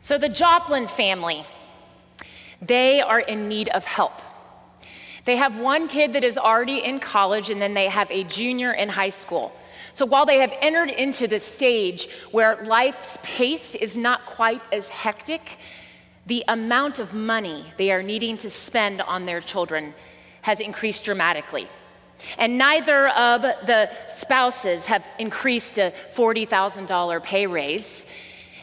So, the Joplin family, they are in need of help. They have one kid that is already in college, and then they have a junior in high school. So, while they have entered into the stage where life's pace is not quite as hectic, the amount of money they are needing to spend on their children has increased dramatically. And neither of the spouses have increased a $40,000 pay raise.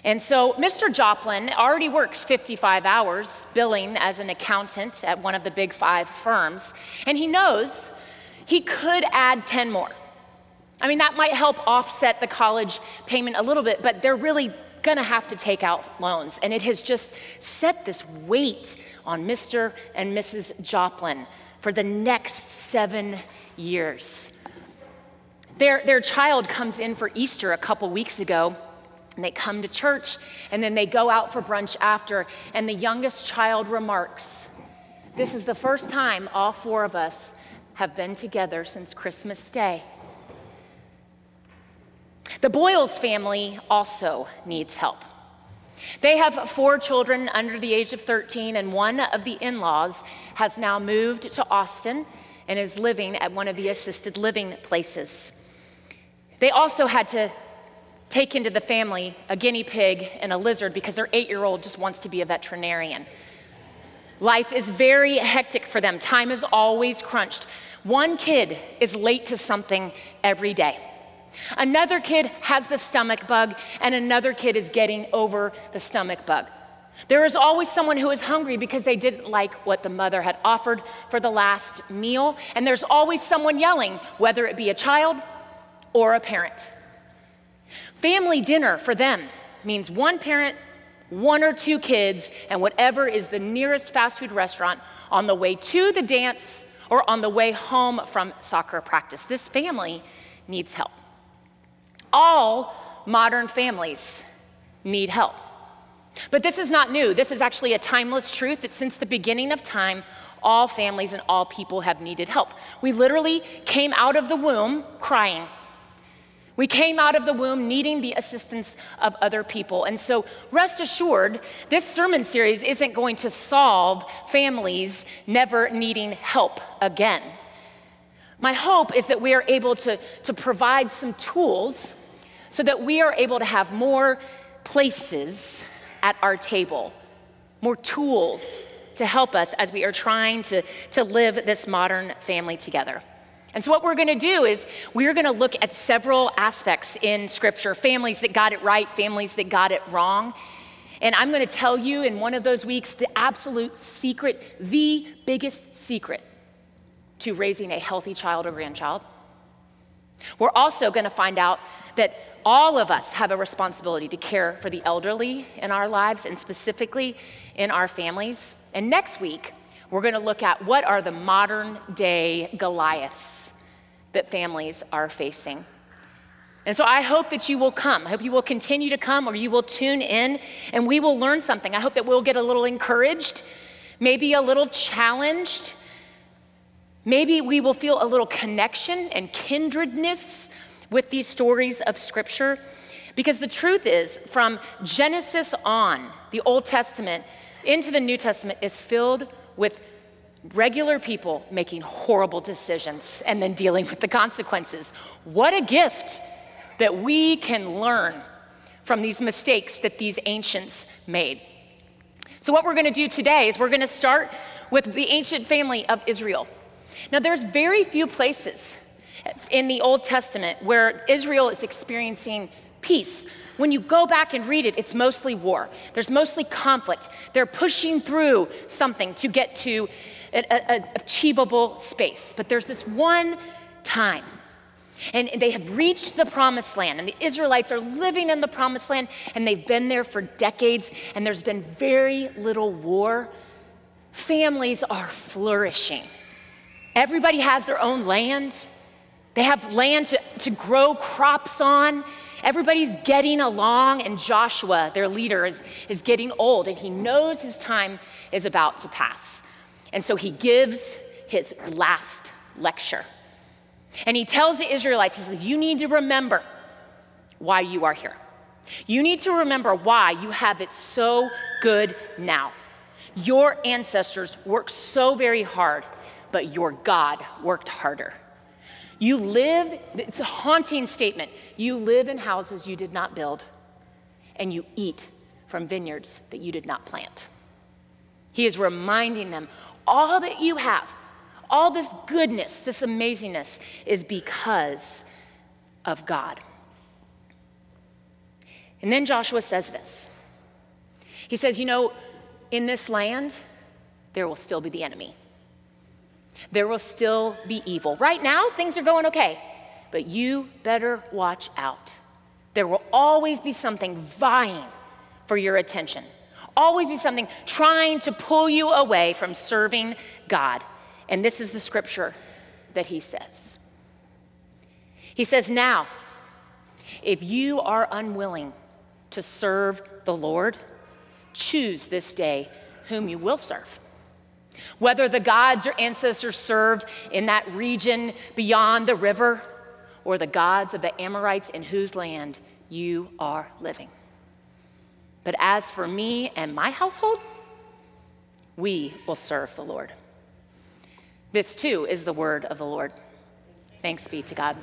And so Mr. Joplin already works 55 hours billing as an accountant at one of the big five firms, and he knows he could add 10 more. I mean, that might help offset the college payment a little bit, but they're really gonna have to take out loans. And it has just set this weight on Mr. and Mrs. Joplin for the next seven years. Their, their child comes in for Easter a couple weeks ago, and they come to church, and then they go out for brunch after, and the youngest child remarks, This is the first time all four of us have been together since Christmas Day. The Boyles family also needs help. They have four children under the age of 13, and one of the in laws has now moved to Austin and is living at one of the assisted living places. They also had to take into the family a guinea pig and a lizard because their eight year old just wants to be a veterinarian. Life is very hectic for them, time is always crunched. One kid is late to something every day. Another kid has the stomach bug, and another kid is getting over the stomach bug. There is always someone who is hungry because they didn't like what the mother had offered for the last meal, and there's always someone yelling, whether it be a child or a parent. Family dinner for them means one parent, one or two kids, and whatever is the nearest fast food restaurant on the way to the dance or on the way home from soccer practice. This family needs help. All modern families need help. But this is not new. This is actually a timeless truth that since the beginning of time, all families and all people have needed help. We literally came out of the womb crying. We came out of the womb needing the assistance of other people. And so, rest assured, this sermon series isn't going to solve families never needing help again. My hope is that we are able to, to provide some tools so that we are able to have more places at our table, more tools to help us as we are trying to, to live this modern family together. And so, what we're gonna do is we're gonna look at several aspects in Scripture families that got it right, families that got it wrong. And I'm gonna tell you in one of those weeks the absolute secret, the biggest secret to raising a healthy child or grandchild. We're also gonna find out that all of us have a responsibility to care for the elderly in our lives and specifically in our families. And next week, we're going to look at what are the modern day Goliaths that families are facing. And so I hope that you will come. I hope you will continue to come or you will tune in and we will learn something. I hope that we'll get a little encouraged, maybe a little challenged. Maybe we will feel a little connection and kindredness with these stories of Scripture? Because the truth is, from Genesis on, the Old Testament into the New Testament is filled with regular people making horrible decisions and then dealing with the consequences. What a gift that we can learn from these mistakes that these ancients made. So, what we're going to do today is we're going to start with the ancient family of Israel. Now, there's very few places in the Old Testament where Israel is experiencing peace. When you go back and read it, it's mostly war. There's mostly conflict. They're pushing through something to get to an achievable space. But there's this one time and they have reached the promised land, and the Israelites are living in the promised land, and they've been there for decades, and there's been very little war. Families are flourishing. Everybody has their own land, they have land to, to grow crops on. Everybody's getting along, and Joshua, their leader, is, is getting old, and he knows his time is about to pass. And so he gives his last lecture. And he tells the Israelites, he says, You need to remember why you are here. You need to remember why you have it so good now. Your ancestors worked so very hard, but your God worked harder. You live, it's a haunting statement. You live in houses you did not build, and you eat from vineyards that you did not plant. He is reminding them all that you have, all this goodness, this amazingness, is because of God. And then Joshua says this He says, You know, in this land, there will still be the enemy. There will still be evil. Right now, things are going okay, but you better watch out. There will always be something vying for your attention, always be something trying to pull you away from serving God. And this is the scripture that he says. He says, Now, if you are unwilling to serve the Lord, choose this day whom you will serve. Whether the gods your ancestors served in that region beyond the river, or the gods of the Amorites in whose land you are living. But as for me and my household, we will serve the Lord. This too is the word of the Lord. Thanks be to God.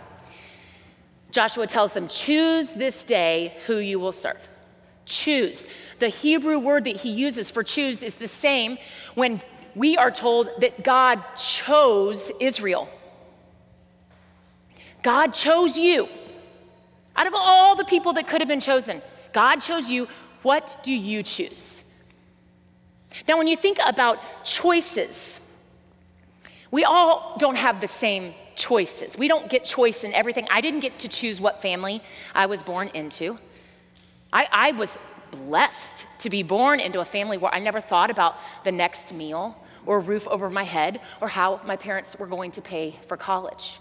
Joshua tells them, Choose this day who you will serve. Choose. The Hebrew word that he uses for choose is the same when we are told that God chose Israel. God chose you. Out of all the people that could have been chosen, God chose you. What do you choose? Now, when you think about choices, we all don't have the same choices. We don't get choice in everything. I didn't get to choose what family I was born into. I, I was blessed to be born into a family where I never thought about the next meal or roof over my head or how my parents were going to pay for college.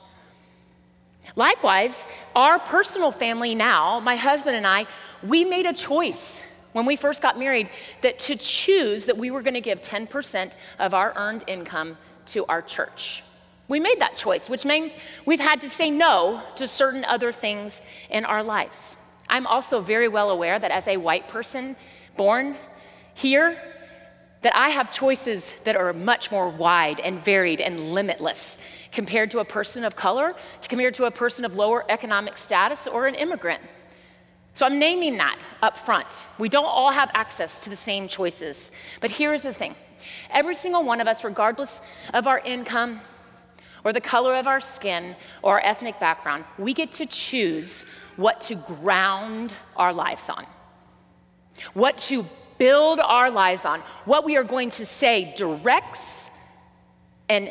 Likewise, our personal family now, my husband and I, we made a choice when we first got married that to choose that we were going to give 10% of our earned income to our church. We made that choice, which means we've had to say no to certain other things in our lives. I'm also very well aware that as a white person born here, that I have choices that are much more wide and varied and limitless compared to a person of color, compared to a person of lower economic status or an immigrant. So I'm naming that up front. We don't all have access to the same choices. But here's the thing every single one of us, regardless of our income, or the color of our skin or our ethnic background, we get to choose what to ground our lives on, what to build our lives on, what we are going to say directs and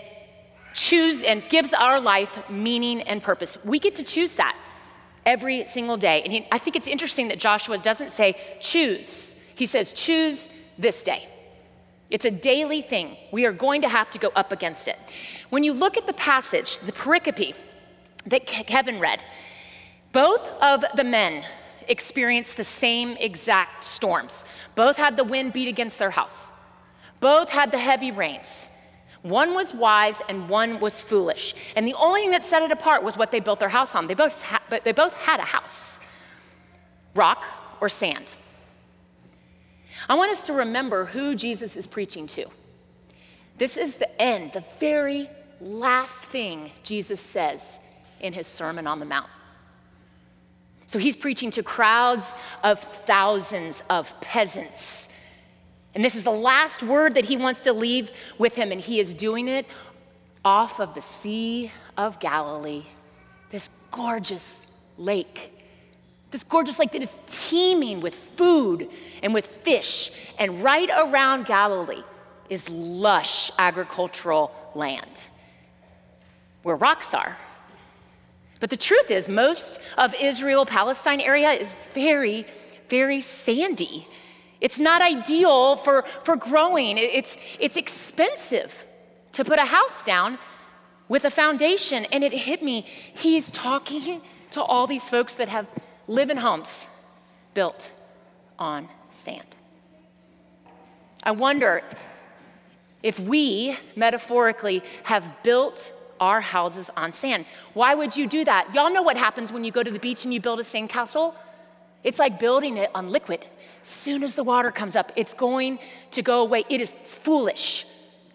choose and gives our life meaning and purpose. We get to choose that every single day. And he, I think it's interesting that Joshua doesn't say choose, he says choose this day. It's a daily thing. We are going to have to go up against it. When you look at the passage, the pericope that Kevin read, both of the men experienced the same exact storms. Both had the wind beat against their house. Both had the heavy rains. One was wise and one was foolish. And the only thing that set it apart was what they built their house on. They both, ha- they both had a house rock or sand. I want us to remember who Jesus is preaching to. This is the end, the very last thing Jesus says in his Sermon on the Mount. So he's preaching to crowds of thousands of peasants. And this is the last word that he wants to leave with him, and he is doing it off of the Sea of Galilee, this gorgeous lake. This gorgeous lake that is teeming with food and with fish. And right around Galilee is lush agricultural land where rocks are. But the truth is, most of Israel Palestine area is very, very sandy. It's not ideal for, for growing. It's, it's expensive to put a house down with a foundation. And it hit me. He's talking to all these folks that have live in homes built on sand. I wonder if we, metaphorically, have built our houses on sand. Why would you do that? Y'all know what happens when you go to the beach and you build a sand castle? It's like building it on liquid. Soon as the water comes up, it's going to go away. It is foolish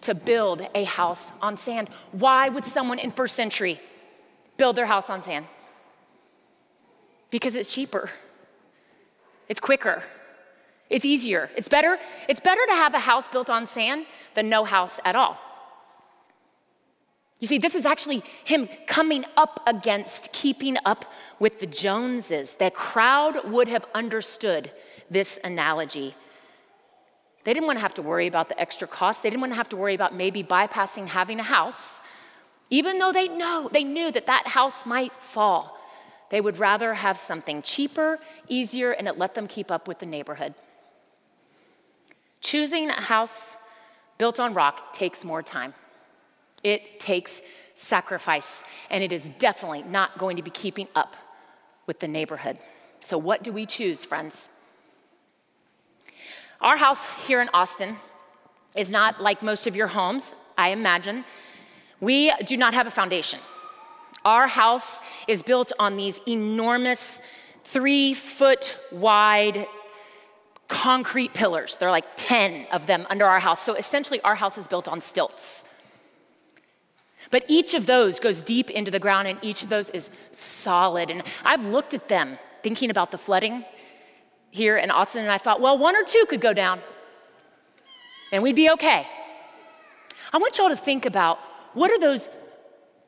to build a house on sand. Why would someone in first century build their house on sand? Because it's cheaper. It's quicker. It's easier. It's better. It's better to have a house built on sand than no house at all. You see, this is actually him coming up against keeping up with the Joneses. That crowd would have understood this analogy. They didn't want to have to worry about the extra cost. They didn't want to have to worry about maybe bypassing having a house, even though they know they knew that that house might fall. They would rather have something cheaper, easier, and it let them keep up with the neighborhood. Choosing a house built on rock takes more time. It takes sacrifice, and it is definitely not going to be keeping up with the neighborhood. So, what do we choose, friends? Our house here in Austin is not like most of your homes, I imagine. We do not have a foundation. Our house is built on these enormous, three foot wide concrete pillars. There are like 10 of them under our house. So essentially, our house is built on stilts. But each of those goes deep into the ground, and each of those is solid. And I've looked at them thinking about the flooding here in Austin, and I thought, well, one or two could go down, and we'd be okay. I want y'all to think about what are those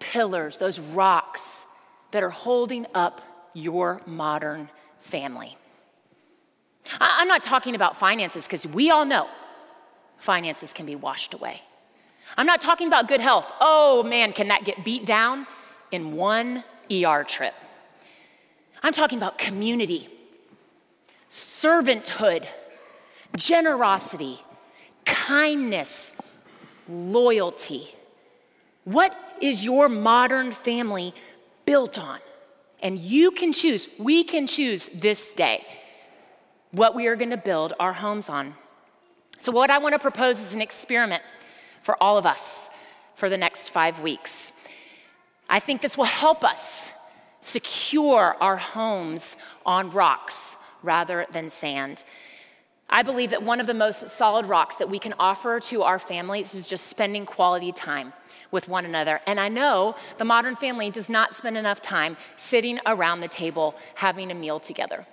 pillars, those rocks that are holding up your modern family? I'm not talking about finances because we all know finances can be washed away. I'm not talking about good health. Oh man, can that get beat down in one ER trip? I'm talking about community, servanthood, generosity, kindness, loyalty. What is your modern family built on? And you can choose, we can choose this day what we are going to build our homes on. So, what I want to propose is an experiment for all of us for the next five weeks. I think this will help us secure our homes on rocks rather than sand. I believe that one of the most solid rocks that we can offer to our families is just spending quality time with one another. And I know the modern family does not spend enough time sitting around the table having a meal together.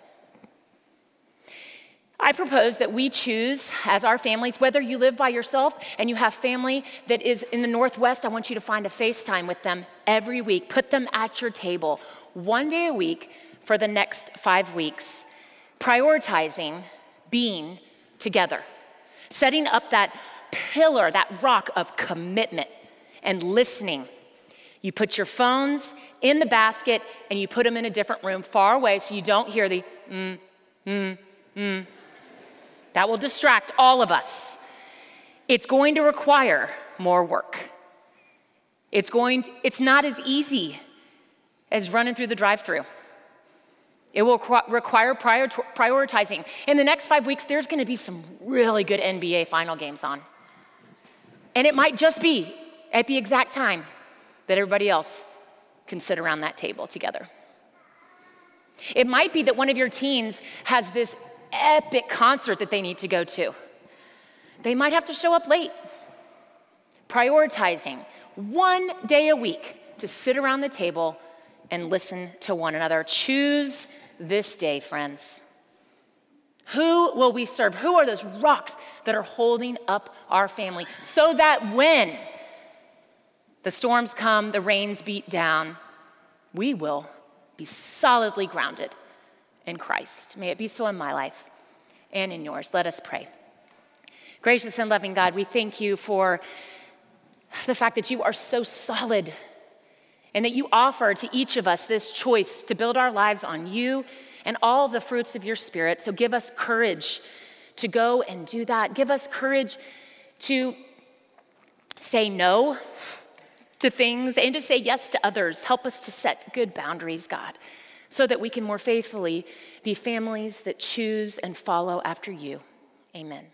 I propose that we choose as our families, whether you live by yourself and you have family that is in the Northwest, I want you to find a FaceTime with them every week. Put them at your table one day a week for the next five weeks, prioritizing being together, setting up that pillar, that rock of commitment, and listening. You put your phones in the basket and you put them in a different room far away so you don't hear the mm, mm, mm that will distract all of us. It's going to require more work. It's, going to, it's not as easy as running through the drive through. It will require prior prioritizing. In the next five weeks, there's going to be some really good NBA final games on. And it might just be at the exact time that everybody else can sit around that table together. It might be that one of your teens has this epic concert that they need to go to. They might have to show up late. Prioritizing one day a week to sit around the table and listen to one another. Choose this day, friends. Who will we serve? Who are those rocks that are holding up our family so that when the storms come, the rains beat down, we will be solidly grounded in Christ. May it be so in my life and in yours. Let us pray. Gracious and loving God, we thank you for the fact that you are so solid and that you offer to each of us this choice to build our lives on you and all the fruits of your spirit. So give us courage to go and do that. Give us courage to say no to things and to say yes to others. Help us to set good boundaries, God so that we can more faithfully be families that choose and follow after you. Amen.